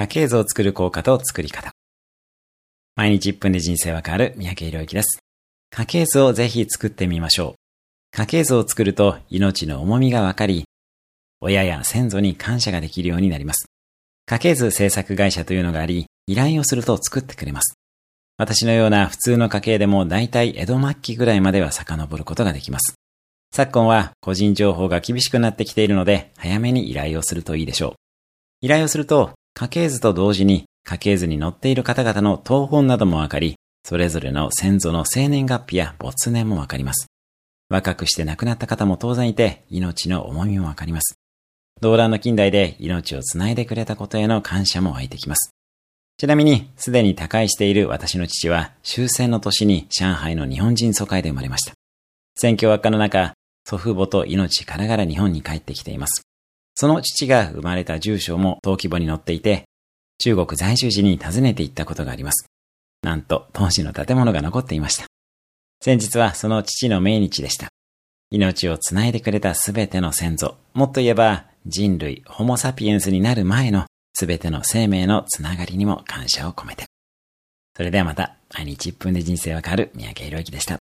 家系図を作る効果と作り方。毎日1分で人生は変わる三宅宏之です。家系図をぜひ作ってみましょう。家系図を作ると命の重みがわかり、親や先祖に感謝ができるようになります。家系図制作会社というのがあり、依頼をすると作ってくれます。私のような普通の家系でも大体江戸末期ぐらいまでは遡ることができます。昨今は個人情報が厳しくなってきているので、早めに依頼をするといいでしょう。依頼をすると、家系図と同時に家系図に載っている方々の東本などもわかり、それぞれの先祖の生年月日や没年もわかります。若くして亡くなった方も当然いて、命の重みもわかります。動乱の近代で命をつないでくれたことへの感謝も湧いてきます。ちなみに、すでに他界している私の父は、終戦の年に上海の日本人疎開で生まれました。戦況悪化の中、祖父母と命からがら日本に帰ってきています。その父が生まれた住所も登記簿に載っていて、中国在住時に訪ねて行ったことがあります。なんと、当時の建物が残っていました。先日はその父の命日でした。命をつないでくれたすべての先祖、もっと言えば人類、ホモサピエンスになる前のすべての生命のつながりにも感謝を込めて。それではまた、毎日1分で人生は変わる三宅宏之でした。